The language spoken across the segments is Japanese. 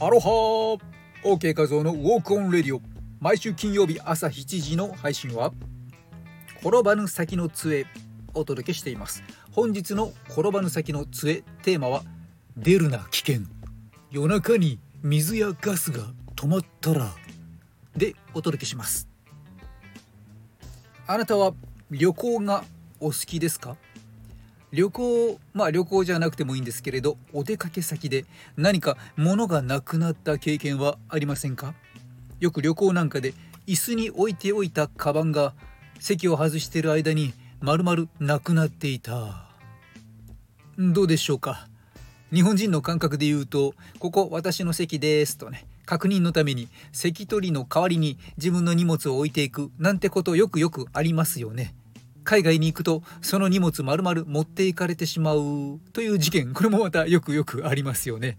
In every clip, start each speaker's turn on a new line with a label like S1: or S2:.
S1: アロハ。ー OK 画像のウォークオンレディオ。毎週金曜日朝7時の配信は転ばぬ先の杖お届けしています。本日の転ばぬ先の杖テーマは出るな危険。夜中に水やガスが止まったら。でお届けします。あなたは旅行がお好きですか？旅行まあ旅行じゃなくてもいいんですけれどお出かけ先で何か物がなくなった経験はありませんか？よく旅行なんかで椅子に置いておいたカバンが席を外している間に丸々なくなっていた。どうでしょうか？日本人の感覚で言うと「ここ私の席です」とね確認のために席取りの代わりに自分の荷物を置いていくなんてことよくよくありますよね。海外に行くとその荷物丸々持っていかれてしまうという事件これもまたよくよくありますよね。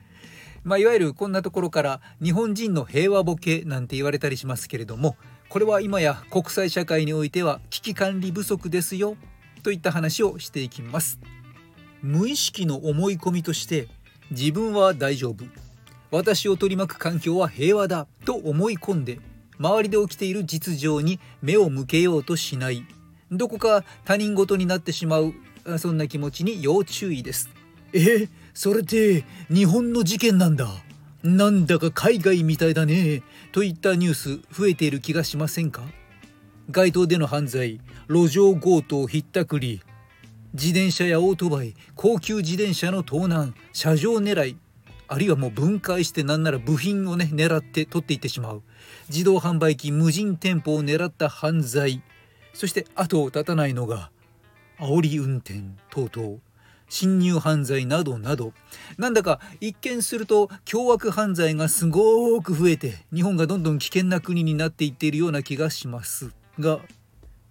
S1: まあ、いわゆるこんなところから日本人の平和ボケなんて言われたりしますけれどもこれは今や国際社会においては危機管理不足ですよといった話をしていきます。無意識の思い込みとして自分は大丈夫私を取り巻く環境は平和だと思い込んで周りで起きている実情に目を向けようとしないどこか他人事になってしまうそんな気持ちに要注意です。えそれって日本の事件なんだ。なんだか海外みたいだね。といったニュース増えている気がしませんか？街頭での犯罪路上強盗ひったくり自転車やオートバイ高級自転車の盗難車上狙いあるいはもう分解してなんなら部品をね狙って取っていってしまう。自動販売機無人店舗を狙った犯罪。そして後を絶たないのが煽り運転等々侵入犯罪などなどなんだか一見すると凶悪犯罪がすごく増えて日本がどんどん危険な国になっていっているような気がしますが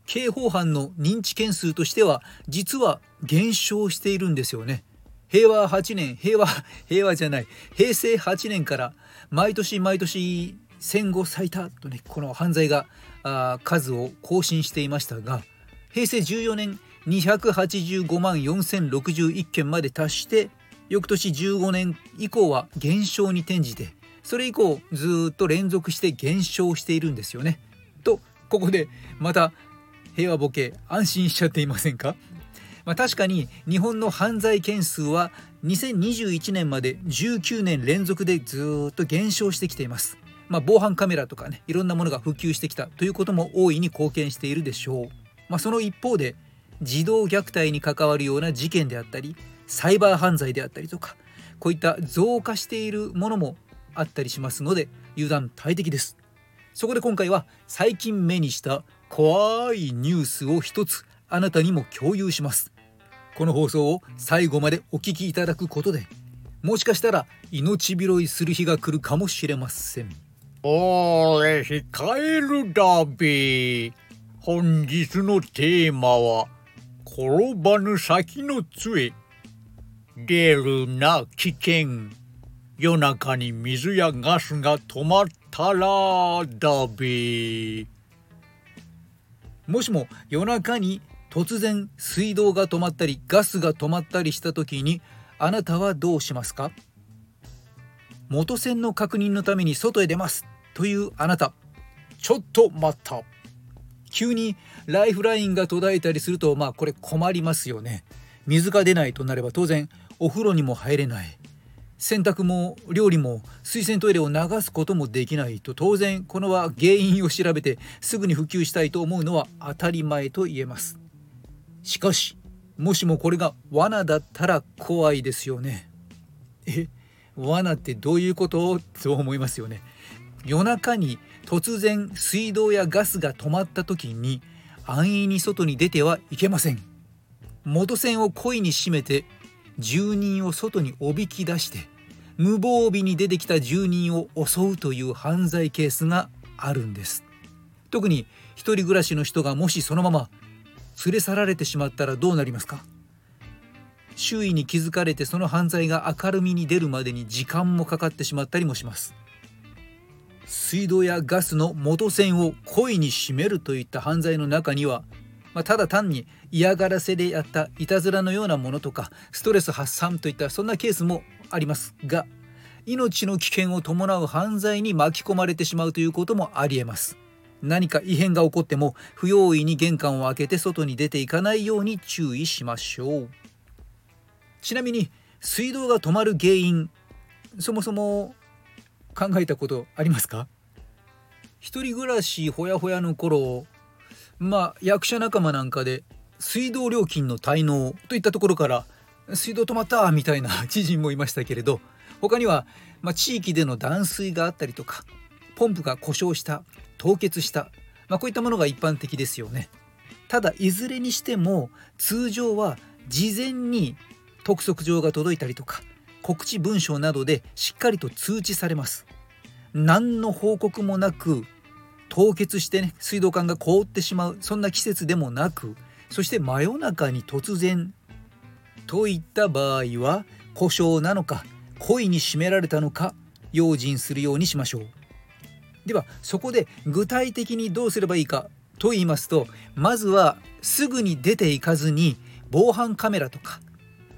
S1: 刑法犯の認知件数としては実は減少しているんですよね。平和8年平和平和じゃない平成8年から毎年毎年戦後最多とねこの犯罪が数を更新していましたが平成14年285万4061件まで達して翌年15年以降は減少に転じてそれ以降ずっと連続して減少しているんですよね。とここでまた平和ボケ安心しちゃっていませんか？まあ、確かに日本の犯罪件数は2021年まで19年連続でずっと減少してきています。まあ、防犯カメラとかねいろんなものが普及してきたということも大いに貢献しているでしょう。まあ、その一方で児童虐待に関わるような事件であったりサイバー犯罪であったりとかこういった増加しているものもあったりしますので油断大敵です。そこで今回は最近目にした怖いニュースを一つあなたにも共有しますこの放送を最後までお聞きいただくことでもしかしたら命拾いする日が来るかもしれません
S2: おーれ控えるだべ本日のテーマは転ばぬ先の杖。出るな危険。夜中に水やガスが止まったらだべ
S1: もしも夜中に突然水道が止まったりガスが止まったりした時にあなたはどうしますか？元栓の確認のために外へ出ます。というあなた。ちょっと待った。急にライフラインが途絶えたりするとまあこれ困りますよね。水が出ないとなれば当然お風呂にも入れない。洗濯も料理も水洗トイレを流すこともできないと当然このは原因を調べてすぐに普及したいと思うのは当たり前と言えます。しかしもしもこれが罠だったら怖いですよね。え罠ってどういうこと？と思いますよね。夜中に突然水道やガスが止まった時に安易に外に出てはいけません。元栓を故意に閉めて住人を外におびき出して無防備に出てきた住人を襲うという犯罪ケースがあるんです。特に一人暮らしの人がもしそのまま連れ去られてしまったらどうなりますか？周囲に気づかれてその犯罪が明るみに出るまでに時間もかかってしまったりもします。水道やガスの元栓を故意に閉めるといった犯罪の中には、まあ、ただ単に嫌がらせでやったいたずらのようなものとかストレス発散といったそんなケースもありますが命の危険を伴う犯罪に巻き込まれてしまうということもありえます。何か異変が起こっても不用意に玄関を開けて外に出ていかないように注意しましょう。ちなみに水道が止まる原因そもそも考えたことありますか？一人暮らしほやほやの頃まあ役者仲間なんかで水道料金の滞納といったところから水道止まったみたいな 知人もいましたけれど他には、まあ、地域での断水があったりとかポンプが故障した凍結した、まあ、こういったものが一般的ですよね。ただいずれにしても通常は事前に督促状が届いたりとか告知文書などでしっかりと通知されます。何の報告もなく凍結してね水道管が凍ってしまうそんな季節でもなくそして真夜中に突然といった場合は故障なのか故意に締められたのか用心するようにしましょうではそこで具体的にどうすればいいかと言いますとまずはすぐに出ていかずに防犯カメラとか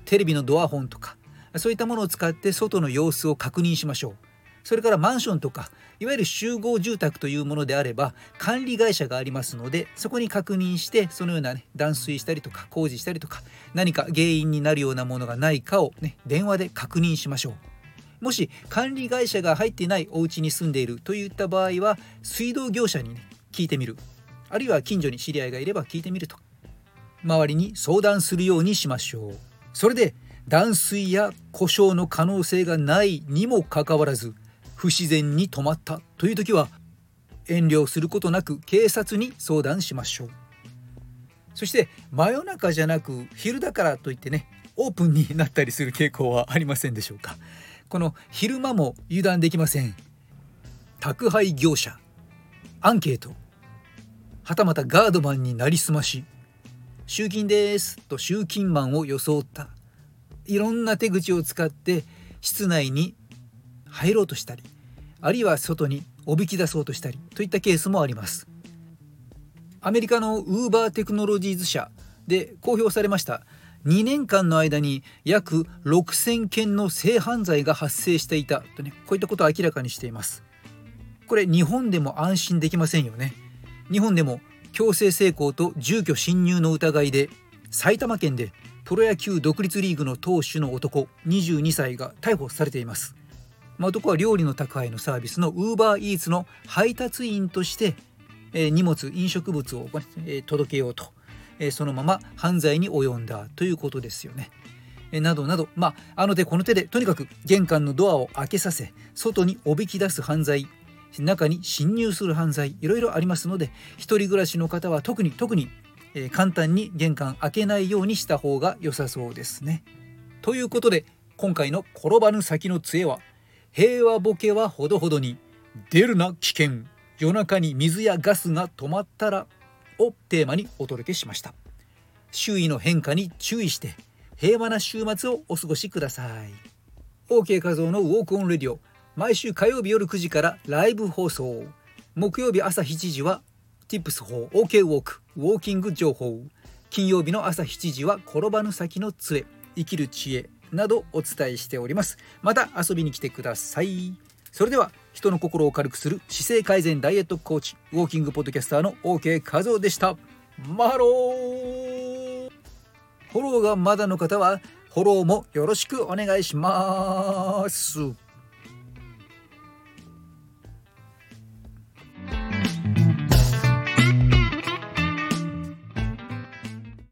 S1: テレビのドアホンとかそういったものを使って外の様子を確認しましょう。それからマンションとかいわゆる集合住宅というものであれば管理会社がありますのでそこに確認してそのような、ね、断水したりとか工事したりとか何か原因になるようなものがないかを、ね、電話で確認しましょう。もし管理会社が入っていないお家に住んでいるといった場合は水道業者にね聞いてみる。あるいは近所に知り合いがいれば聞いてみると。周りに相談するようにしましょう。それで断水や故障の可能性がないにもかかわらず不自然に止まったという時は遠慮することなく警察に相談しましょう。そして真夜中じゃなく昼だからといってねオープンになったりする傾向はありませんでしょうか。この昼間も油断できません。宅配業者アンケート。はたまたガードマンになりすまし集金ですと集金マンを装った。いろんな手口を使って室内に入ろうとしたりあるいは外におびき出そうとしたりといったケースもあります。アメリカのウーバーテクノロジーズ社で公表されました。2年間の間に約6000件の性犯罪が発生していたとねこういったことを明らかにしています。これ日本でも安心できませんよね。日本でも強制性交と住居侵入の疑いで埼玉県でプロ野球独立リーグの投手の男22歳が逮捕されていますまあ、男は料理の宅配のサービスのウーバーイーツの配達員として、えー、荷物飲食物を、えー、届けようと、えー、そのまま犯罪に及んだということですよね。などなど、まあ、あの手この手でとにかく玄関のドアを開けさせ外におびき出す犯罪中に侵入する犯罪いろいろありますので一人暮らしの方は特に特に、えー、簡単に玄関開けないようにした方が良さそうですね。ということで今回の転ばぬ先の杖は平和ボケはほどほどに出るな危険。夜中に水やガスが止まったらをテーマにお届けしました。周囲の変化に注意して平和な週末をお過ごしください。OK 画像のウォークオンレディオ毎週火曜日夜9時からライブ放送。木曜日朝7時は Tips 法 OK ウォークウォーキング情報。金曜日の朝7時は転ばぬ先の杖生きる知恵などお伝えしております。また遊びに来てください。それでは人の心を軽くする姿勢改善ダイエットコーチウォーキングポッドキャスターの OK 和夫でした。マロー。フォローがまだの方はフォローもよろしくお願いします。